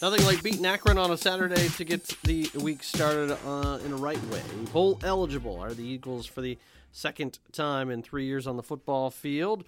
Nothing like beating Akron on a Saturday to get the week started uh, in a right way. Bowl eligible are the Eagles for the second time in three years on the football field.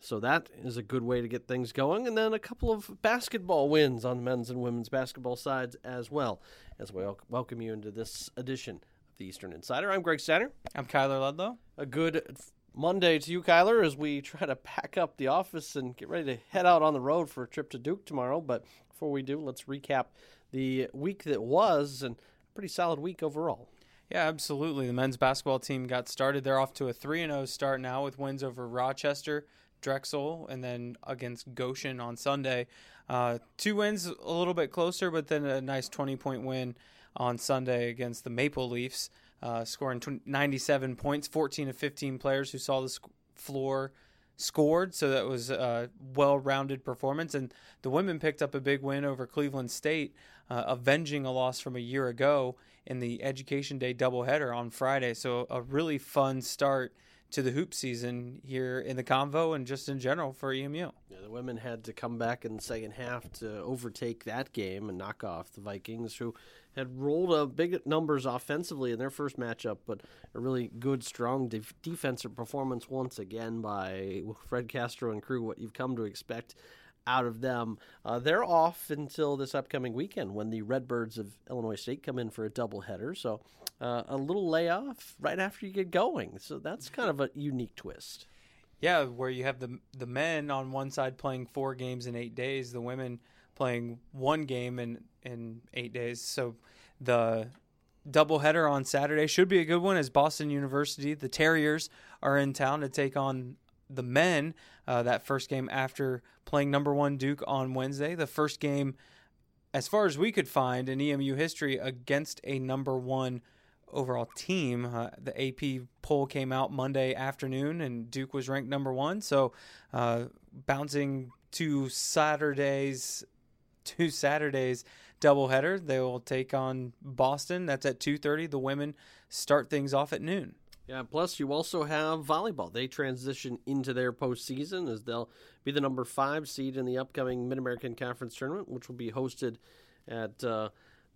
So that is a good way to get things going. And then a couple of basketball wins on the men's and women's basketball sides as well. As we welcome you into this edition of the Eastern Insider. I'm Greg Steiner. I'm Kyler Ludlow. A good Monday to you, Kyler, as we try to pack up the office and get ready to head out on the road for a trip to Duke tomorrow. But before we do, let's recap the week that was and pretty solid week overall. Yeah, absolutely. The men's basketball team got started. They're off to a 3 0 start now with wins over Rochester, Drexel, and then against Goshen on Sunday. Uh, two wins a little bit closer, but then a nice 20 point win on Sunday against the Maple Leafs, uh, scoring 97 points. 14 of 15 players who saw the sc- floor scored, so that was a well rounded performance. And the women picked up a big win over Cleveland State, uh, avenging a loss from a year ago in the Education Day doubleheader on Friday. So a really fun start to the hoop season here in the convo and just in general for EMU. Yeah, the women had to come back in the second half to overtake that game and knock off the Vikings, who had rolled up big numbers offensively in their first matchup, but a really good, strong def- defensive performance once again by Fred Castro and crew. What you've come to expect out of them. Uh, they're off until this upcoming weekend when the Redbirds of Illinois State come in for a doubleheader. So uh, a little layoff right after you get going. So that's kind of a unique twist. Yeah, where you have the the men on one side playing four games in eight days, the women playing one game in in eight days. So the doubleheader on Saturday should be a good one as Boston University, the Terriers, are in town to take on the men. Uh, that first game after playing number one Duke on Wednesday, the first game, as far as we could find in EMU history, against a number one overall team. Uh, the AP poll came out Monday afternoon, and Duke was ranked number one. So, uh, bouncing to Saturdays, two Saturdays doubleheader, they will take on Boston. That's at two thirty. The women start things off at noon. Yeah, plus you also have volleyball. They transition into their postseason as they'll be the number five seed in the upcoming Mid American Conference tournament, which will be hosted at uh,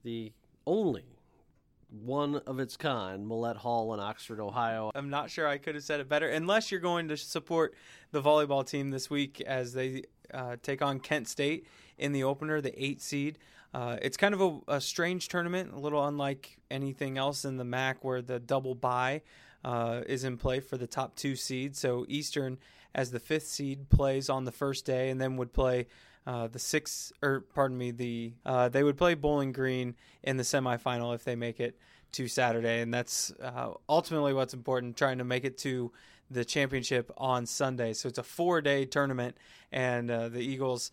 the only one of its kind, Millett Hall in Oxford, Ohio. I'm not sure I could have said it better, unless you're going to support the volleyball team this week as they uh, take on Kent State in the opener, the eight seed. Uh, it's kind of a, a, strange tournament, a little unlike anything else in the MAC where the double bye uh, is in play for the top two seeds. So Eastern, as the fifth seed, plays on the first day and then would play uh, the six or pardon me the uh, they would play Bowling Green in the semifinal if they make it to Saturday, and that's uh, ultimately what's important. Trying to make it to the championship on Sunday, so it's a four-day tournament, and uh, the Eagles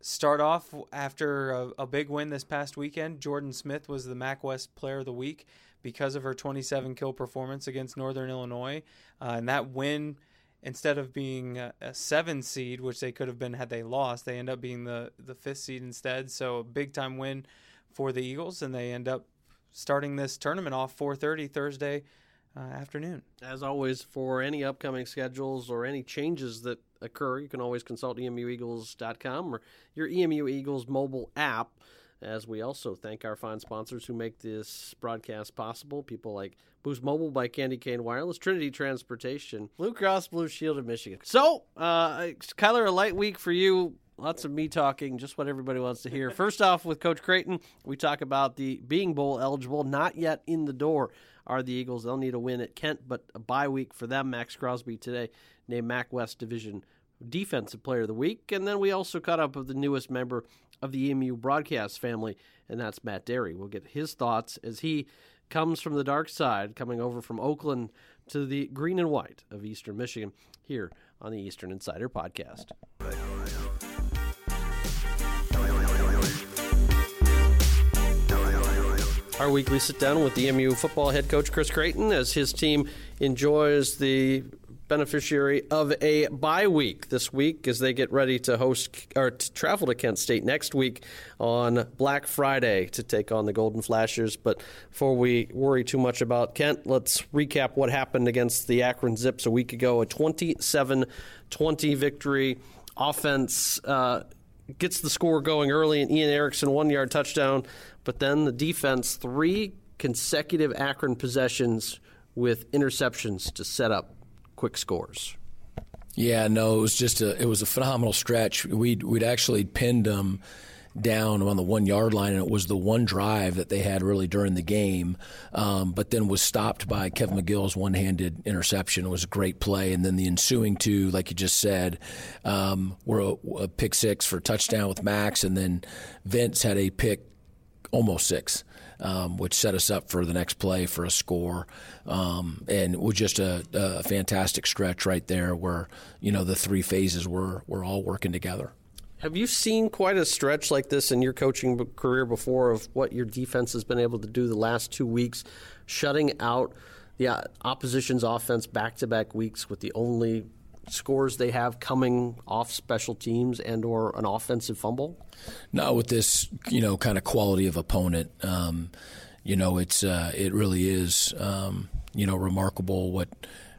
start off after a, a, big win this past weekend. Jordan Smith was the MAC West Player of the Week because of her 27 kill performance against Northern Illinois, uh, and that win instead of being a, a, seven seed, which they could have been had they lost, they end up being the the fifth seed instead. So a big time win for the Eagles, and they end up starting this tournament off 4:30 Thursday uh, afternoon. As always, for any upcoming schedules or any changes that occur, you can always consult emueagles.com or your EMU Eagles mobile app. As we also thank our fine sponsors who make this broadcast possible, people like Boost Mobile by Candy Cane Wireless, Trinity Transportation, Blue Cross Blue Shield of Michigan. So, uh, Kyler, a light week for you. Lots of me talking, just what everybody wants to hear. First off, with Coach Creighton, we talk about the being bowl eligible, not yet in the door are the Eagles. They'll need a win at Kent, but a bye week for them. Maxx Crosby today named MAC West Division Defensive Player of the Week. And then we also caught up with the newest member of the EMU broadcast family, and that's Matt Dery. We'll get his thoughts as he comes from the dark side, coming over from Oakland to the green and white of Eastern Michigan here on the Eastern Insider Podcast. Our weekly sit down with the EMU football head coach Chris Creighton as his team enjoys the beneficiary of a bye week this week as they get ready to host or to travel to Kent State next week on Black Friday to take on the Golden Flashes. But before we worry too much about Kent, let's recap what happened against the Akron Zips a week ago a 27 20 victory. Offense. Uh, gets the score going early, and Ian Eriksen one yard touchdown. But then the defense three consecutive Akron possessions with interceptions to set up quick scores. Yeah, no, it was just a it was a phenomenal stretch. We'd we'd actually pinned them down on the one yard line, and it was the one drive that they had really during the game, um, but then was stopped by Kevin McGill's one handed interception. It was a great play. And then the ensuing two, like you just said, um, were a, a pick six for touchdown with Max, and then Vince had a pick almost six. Um, which set us up for the next play for a score. Um, and was just a, a, fantastic stretch right there where, you know, the three phases were, were all working together. Have you seen quite a stretch like this in your coaching career before of what your defense has been able to do the last two weeks, shutting out the uh, opposition's offense back to back weeks with the only scores they have coming off special teams and or an offensive fumble? No, with this you know kind of quality of opponent, um, you know it's uh, it really is um, you know remarkable what.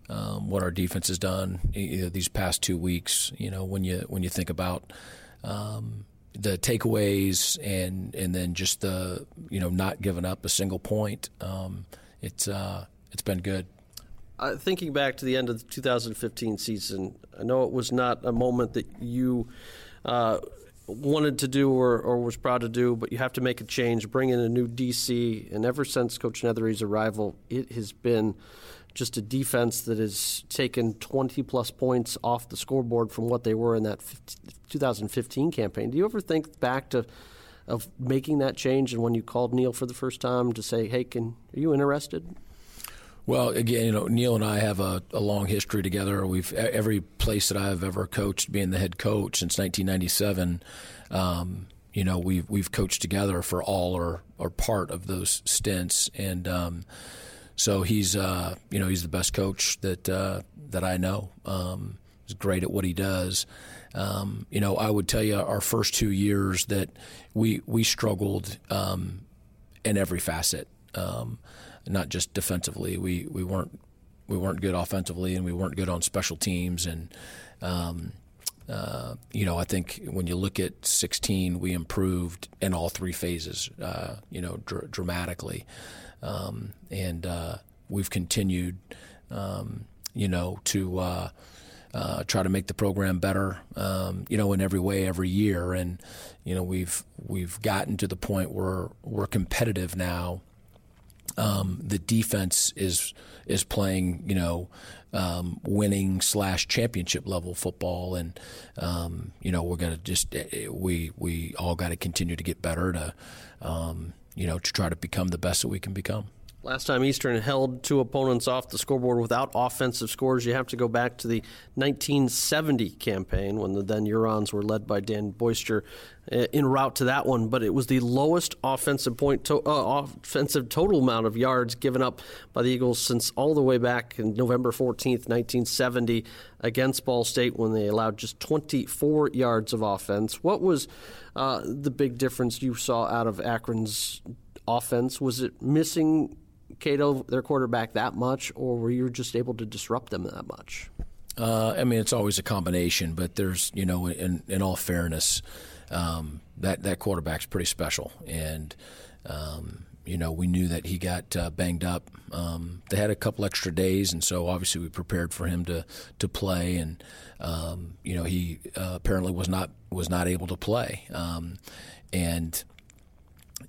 Um, what our defense has done these past two weeks, you know, when you when you think about um, the takeaways and and then just the you know not giving up a single point. Um, it's uh, it's been good. Uh, thinking back to the end of the 2015 season, I know it was not a moment that you uh, wanted to do or, or, was proud to do, but you have to make a change, bring in a new DC, and ever since Coach Neathery's arrival, it has been just a defense that has taken 20 plus points off the scoreboard from what they were in that 2015 campaign. Do you ever think back to of making that change and when you called Neil for the first time to say, "Hey, can are you interested?" Well, again, you know, Neil and I have a, a, long history together. We've every place that I've ever coached, being the head coach since 1997. Um, you know, we've we've coached together for all or or part of those stints, and um, so he's uh, you know he's the best coach that uh, that I know. Um, he's great at what he does. Um, you know, I would tell you our first two years that we we struggled um, in every facet, um, not just defensively. We we weren't we weren't good offensively, and we weren't good on special teams, and um, uh, you know, I think when you look at 16, we improved in all three phases, uh, you know, dr- dramatically um, and uh, we've continued, um, you know, to uh, uh, try to make the program better, um, you know, in every way, every year, and you know, we've we've gotten to the point where we're competitive now. Um, the defense is is playing, you know, um, winning slash championship level football, and um, you know we're gonna just eh, we we all got to continue to get better to um, you know, to try to become the best that we can become. Last time Eastern held two opponents off the scoreboard without offensive scores, you have to go back to the 1970 campaign when the then Hurons were led by Dan Boyster uh, en route to that one. But it was the lowest offensive point to, uh, offensive total amount of yards given up by the Eagles since all the way back in November 14th, 1970, against Ball State when they allowed just 24 yards of offense. What was uh, the big difference you saw out of Akron's offense? Was it missing Kato, their quarterback, that much, or were you just able to disrupt them that much? Uh, I mean, it's always a combination, but there's, you know, in, in all fairness, um, that that quarterback's pretty special, and um, you know, we knew that he got uh, banged up. Um, they had a couple extra days, and so obviously we prepared for him to to play, and um, you know, he uh, apparently was not was not able to play, um, and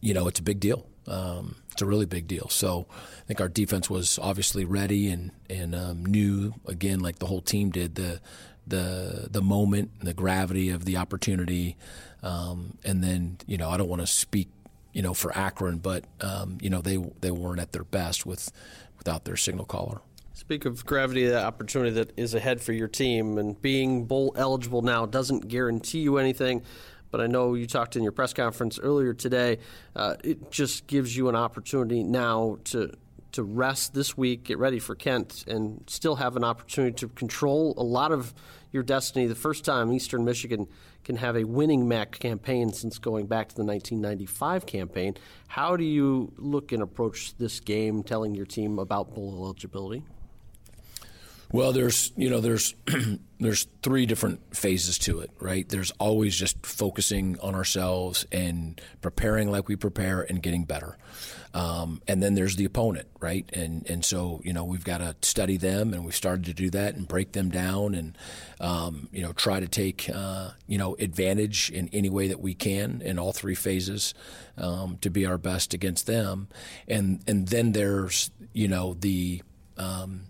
you know, it's a big deal. Um, it's a really big deal. So I think our defense was obviously ready and and um, knew again, like the whole team did, the the the moment, the gravity of the opportunity, um, and then you know I don't want to speak you know for Akron, but um, you know they they weren't at their best with without their signal caller. Speak of gravity, of the opportunity that is ahead for your team, and being bowl eligible now doesn't guarantee you anything but I know you talked in your press conference earlier today. Uh, it just gives you an opportunity now to to rest this week, get ready for Kent, and still have an opportunity to control a lot of your destiny. The first time Eastern Michigan can have a winning MAC campaign since going back to the 1995 campaign. How do you look and approach this game, telling your team about bowl eligibility? Well, there's you know there's there's three different phases to it, right? There's always just focusing on ourselves and preparing like we prepare and getting better. Um, and then there's the opponent, right? And and so you know we've got to study them, and we've started to do that and break them down, and um, you know try to take uh, you know advantage in any way that we can in all three phases um, to be our best against them. And and then there's you know the um,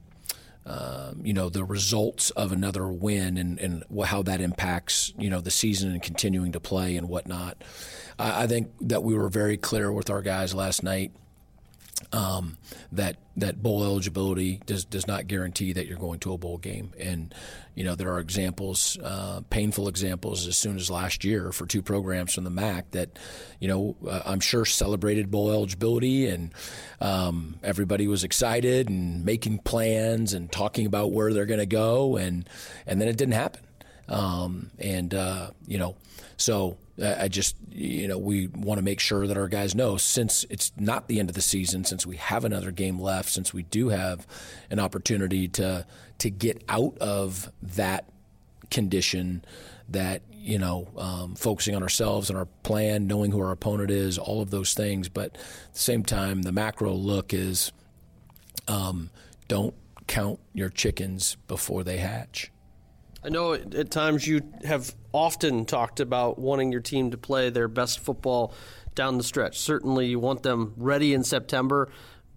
um, you know the results of another win and, and how that impacts you know the season and continuing to play and whatnot. I, I think that we were very clear with our guys last night um, that that bowl eligibility does does not guarantee that you're going to a bowl game. And you know there are examples, uh, painful examples, as soon as last year for two programs from the MAC that you know uh, I'm sure celebrated bowl eligibility and um, everybody was excited and making plans and talking about where they're going to go and and then it didn't happen. Um, and uh, you know so I just, you know, we want to make sure that our guys know since it's not the end of the season, since we have another game left, since we do have an opportunity to to get out of that condition, that you know, um, focusing on ourselves and our plan, knowing who our opponent is, all of those things. But at the same time, the macro look is um, don't count your chickens before they hatch. I know at times you have often talked about wanting your team to play their best football down the stretch. Certainly, you want them ready in September,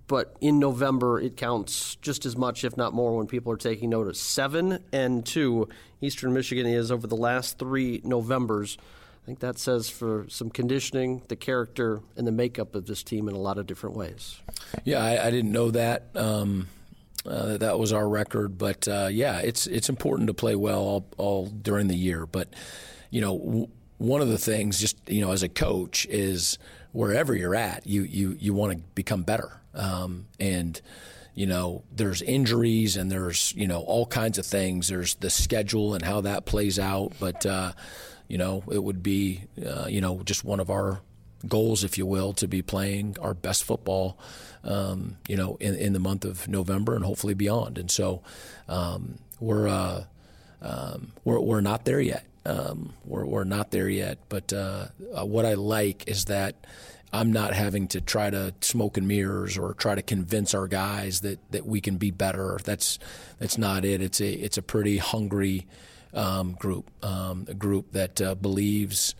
but in November it counts just as much, if not more, when people are taking notice. Seven and two, Eastern Michigan is over the last three Novembers. I think that says for some conditioning, the character, and the makeup of this team in a lot of different ways. Yeah, I, I didn't know that. Um, uh, that was our record. But uh, yeah, it's it's important to play well all, all during the year. But you know, w- one of the things, just you know, as a coach, is wherever you're at, you you you want to become better. Um, and you know, there's injuries and there's you know all kinds of things. There's the schedule and how that plays out. But uh, you know, it would be uh, you know just one of our goals, if you will, to be playing our best football, um, you know, in, in the month of November and hopefully beyond. And so um, we're, uh, um, we're we're not there yet. Um, we're we're not there yet. But uh, uh, what I like is that. I'm not having to try to smoke and mirrors or try to convince our guys that, that we can be better. That's that's not it. It's a it's a pretty hungry um, group, um, a group that uh, believes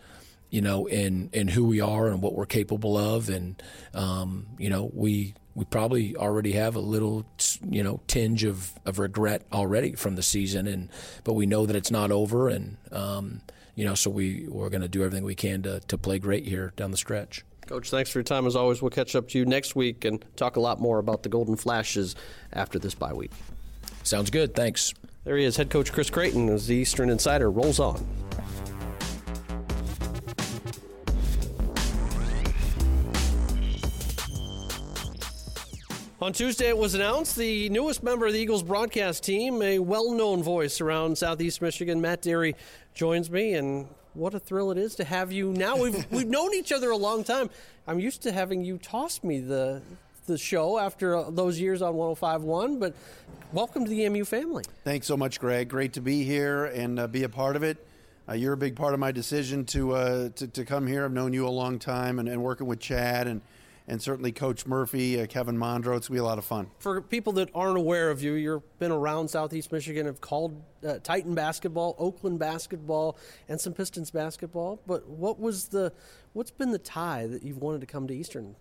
you know, in in who we are and what we're capable of, and um, you know, we we probably already have a little, you know, tinge of, of regret already from the season, and but we know that it's not over, and um, you know, so we we're going to do everything we can to to play great here down the stretch. Coach, thanks for your time as always. We'll catch up to you next week and talk a lot more about the Golden Flashes after this bye week. Sounds good. Thanks. There he is, head coach Chris Creighton, as the Eastern Insider rolls on. On Tuesday, it was announced the newest member of the Eagles broadcast team, a well known voice around Southeast Michigan. Matt Dery joins me, and what a thrill it is to have you now. We've, we've known each other a long time. I'm used to having you toss me the, the show after those years on 105.1, but welcome to the EMU family. Thanks so much, Greg. Great to be here and uh, be a part of it. Uh, you're a big part of my decision to, uh, to, to come here. I've known you a long time and, and working with Chad and and certainly Coach Murphy, uh, Kevin Mondro. It's going to be a lot of fun. For people that aren't aware of you, you've been around Southeast Michigan, have called uh, Titan basketball, Oakland basketball, and some Pistons basketball. But what was the, what's been the tie that you've wanted to come to Eastern?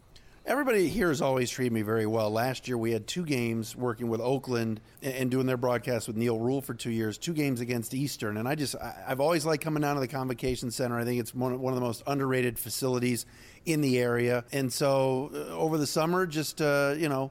Everybody here has always treated me very well. Last year we had two games working with Oakland and doing their broadcast with Neal Ruhl for two years, two games against Eastern. And I just, I've always liked coming down to the Convocation Center. I think it's one of the most underrated facilities in the area. And so uh, over the summer, just, uh, you know,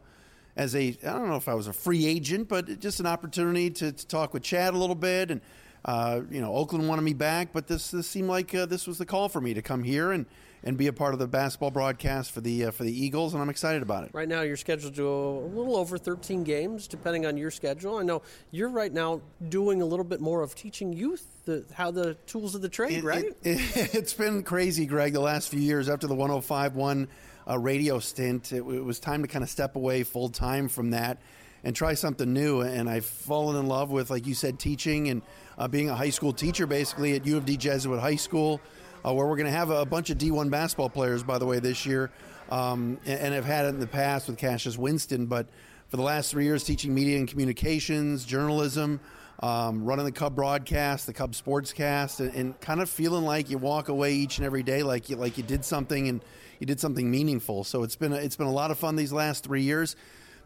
as a, I don't know if I was a free agent, but just an opportunity to, to talk with Chad a little bit. And, uh, you know, Oakland wanted me back, but this, this seemed like uh, this was the call for me to come here and, and be a part of the basketball broadcast for the uh, for the Eagles, and I'm excited about it. Right now, you're scheduled to a little over 13 games, depending on your schedule. I know you're right now doing a little bit more of teaching youth the, how the tools of the trade, it, right? It, has it, been crazy, Greg. The last few years after the 105 one uh, radio stint, it, it was time to kind of step away full time from that and try something new. And I've fallen in love with, like you said, teaching and uh, being a high school teacher, basically at U of D Jesuit High School, uh, where we're going to have a, bunch of D1 basketball players, by the way, this year, um, and, and have had it in the past with Cassius Winston, but for the last three years, teaching media and communications, journalism um, running the Cub broadcast, the Cub sportscast, and, and, kind of feeling like you walk away each and every day like you like you did something and you did something meaningful. So it's been a, it's been a lot of fun these last three years,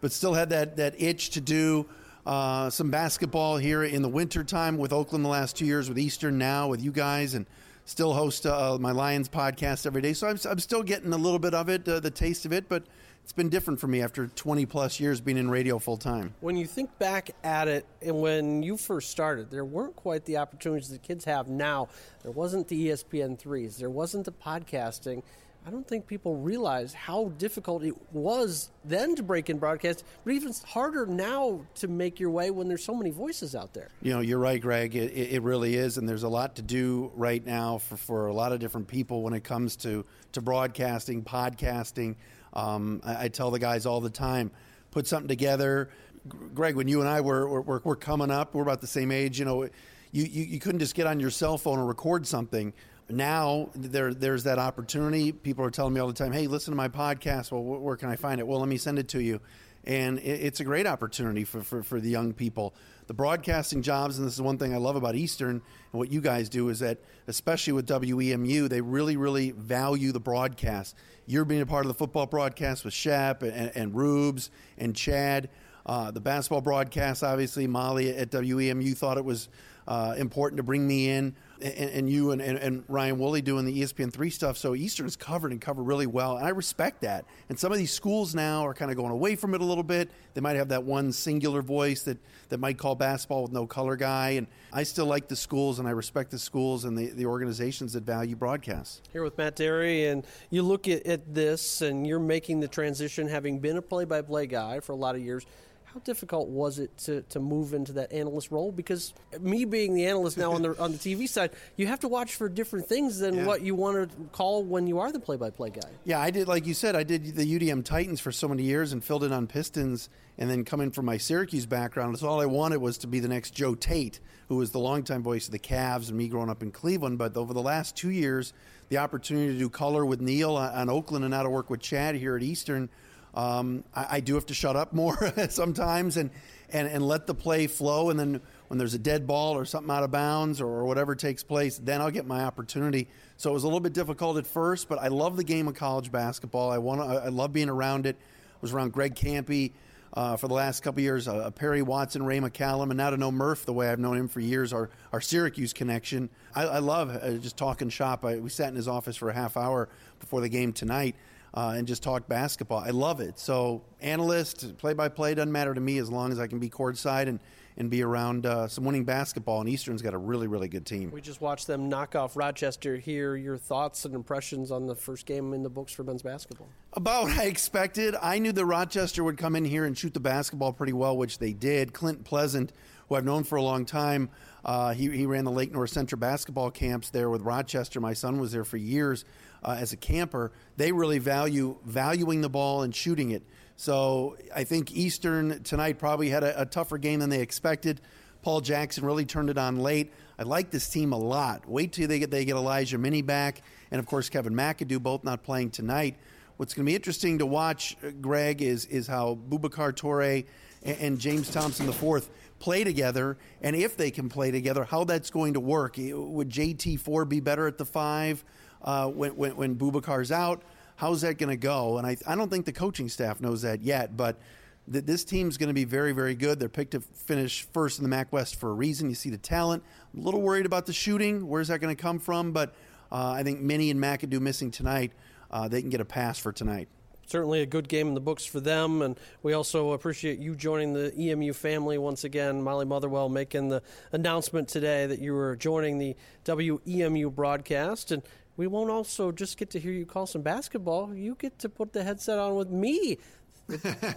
but still had that that itch to do. Uh, some basketball here in the wintertime with Oakland the last two years, with Eastern now, with you guys, and still host uh, my Lions podcast every day. So I'm, I'm still getting a little bit of it, uh, the taste of it, but it's been different for me after 20 plus years being in radio full time. When you think back at it, and when you first started, there weren't quite the opportunities that kids have now. There wasn't the ESPN threes. There wasn't the podcasting. I don't think people realize how difficult it was then to break in broadcast, but even harder now to make your way when there's so many voices out there. You know, you're right, Greg. It, it really is, and there's a lot to do right now for, for a lot of different people when it comes to, to broadcasting, podcasting. Um, I, I, tell the guys all the time, put something together. Greg, when you and I were, were, were coming up, we're about the same age, you know, you, you, you couldn't just get on your cell phone and record something. Now there there's that opportunity. People are telling me all the time, "Hey, listen to my podcast. Well, where, where can I find it? Well, let me send it to you." And it, it's a great opportunity for, for, for the young people the broadcasting jobs, and this is one thing I love about Eastern and what you guys do is that, especially with WEMU, they really, really value the broadcast. You're being a part of the football broadcast with Shep and, and Rubes and Chad. Uh, the basketball broadcast, obviously, Molly at WEMU thought it was uh, important to bring me in and, and you and, and, and, Ryan Woolley doing the ESPN3 stuff. So Eastern is covered and covered really well. And I respect that. And some of these schools now are kind of going away from it a little bit. They might have that one singular voice that, that might call basketball with no color guy. And I still like the schools and I respect the schools and the, the organizations that value broadcasts. Here with Matt Dery, and you look at, at this and you're making the transition, having been a play by play guy for a lot of years how difficult was it to, to move into that analyst role? Because me being the analyst now on the on the TV side, you have to watch for different things than yeah. what you want to call when you are the play-by-play guy. Yeah, I did, like you said, I did the UDM Titans for so many years and filled in on Pistons, and then coming from my Syracuse background, that's all I wanted was to be the next Joe Tait, who was the longtime voice of the Cavs and me growing up in Cleveland. But over the last two years, the opportunity to do color with Neil on Oakland and now to work with Chad here at Eastern um, I, I, do have to shut up more sometimes and, and, and let the play flow. And then when there's a dead ball or something out of bounds or whatever takes place, then I'll get my opportunity. So it was a little bit difficult at first, but I love the game of college basketball. I want I love being around it. I was around Greg Kampe. uh, for the last couple years, uh, Perry Watson, Ray McCallum, and now to know Murph the way I've known him for years, our, our Syracuse connection. I, I love uh, just talking shop. I, we sat in his office for a half hour before the game tonight uh, and just talk basketball. I love it. So, analyst, play by play doesn't matter to me as long as I can be courtside and, and be around uh, some winning basketball. And Eastern's got a really, really good team. We just watched them knock off Rochester. Here, your thoughts and impressions on the first game in the books for men's basketball? About what I expected. I knew that Rochester would come in here and shoot the basketball pretty well, which they did. Clint Pleasant, who I've known for a long time, uh, he, he ran the Lake North Central basketball camps there with Rochester. My son was there for years uh, as a camper, they really value valuing the ball and shooting it. So I think Eastern tonight probably had a, a tougher game than they expected. Paul Jackson really turned it on late. I like this team a lot. Wait till they get they get Elijah Minnie back, and of course Kevin McAdoo both not playing tonight. What's going to be interesting to watch, uh, Greg, is is how Boubacar Touré and, and James Thompson IV play together, and if they can play together, how that's going to work. Would JT four be better at the five? uh, when, when, when Boubacar's out. How's that going to go? And I, I don't think the coaching staff knows that yet, but th- this team's going to be very, very good. They're picked to finish first in the MAC West for a reason. You see the talent. I'm a little worried about the shooting. Where's that going to come from? But uh, I think Minnie and McAdoo missing tonight, uh, they can get a pass for tonight certainly a good game in the books for them. And we also appreciate you joining the EMU family once again. Molly Motherwell making the announcement today that you were joining the WEMU broadcast. And we won't also just get to hear you call some basketball. You get to put the headset on with me.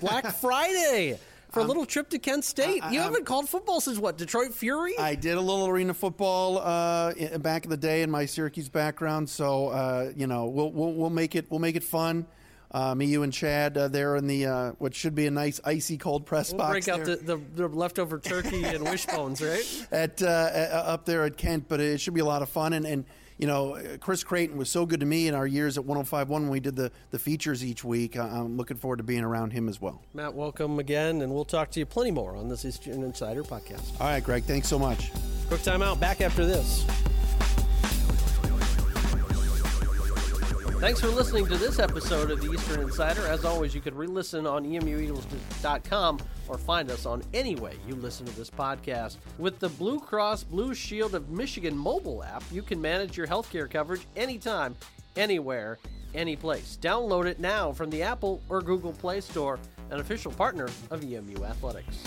Black Friday for a little trip to Kent State. I, I, you haven't I'm, called football since what? Detroit Fury? I did a little arena football uh, back in the day in my Syracuse background. So uh, you know, we'll, we'll, we'll make it we'll make it fun. Uh, me, you, and Chad uh, there in the uh, what should be a nice icy cold press We'll box break out the, the, the leftover turkey and wishbones, right? at uh, uh, up there at Kent. But it should be a lot of fun. And, and you know, Chris Creighton was so good to me in our years at 105.1 when we did the, the features each week. I'm looking forward to being around him as well. Matt, welcome again, and we'll talk to you plenty more on this Eastern Insider podcast. All right, Greg. Thanks so much. Quick time out. Back after this. Thanks for listening to this episode of the Eastern Insider. As always, you can re-listen on E emueagles.com or find us on any way you listen to this podcast. With the Blue Cross Blue Shield of Michigan mobile app, you can manage your healthcare coverage anytime, anywhere, any place. Download it now from the Apple or Google Play Store, an official partner of EMU Athletics.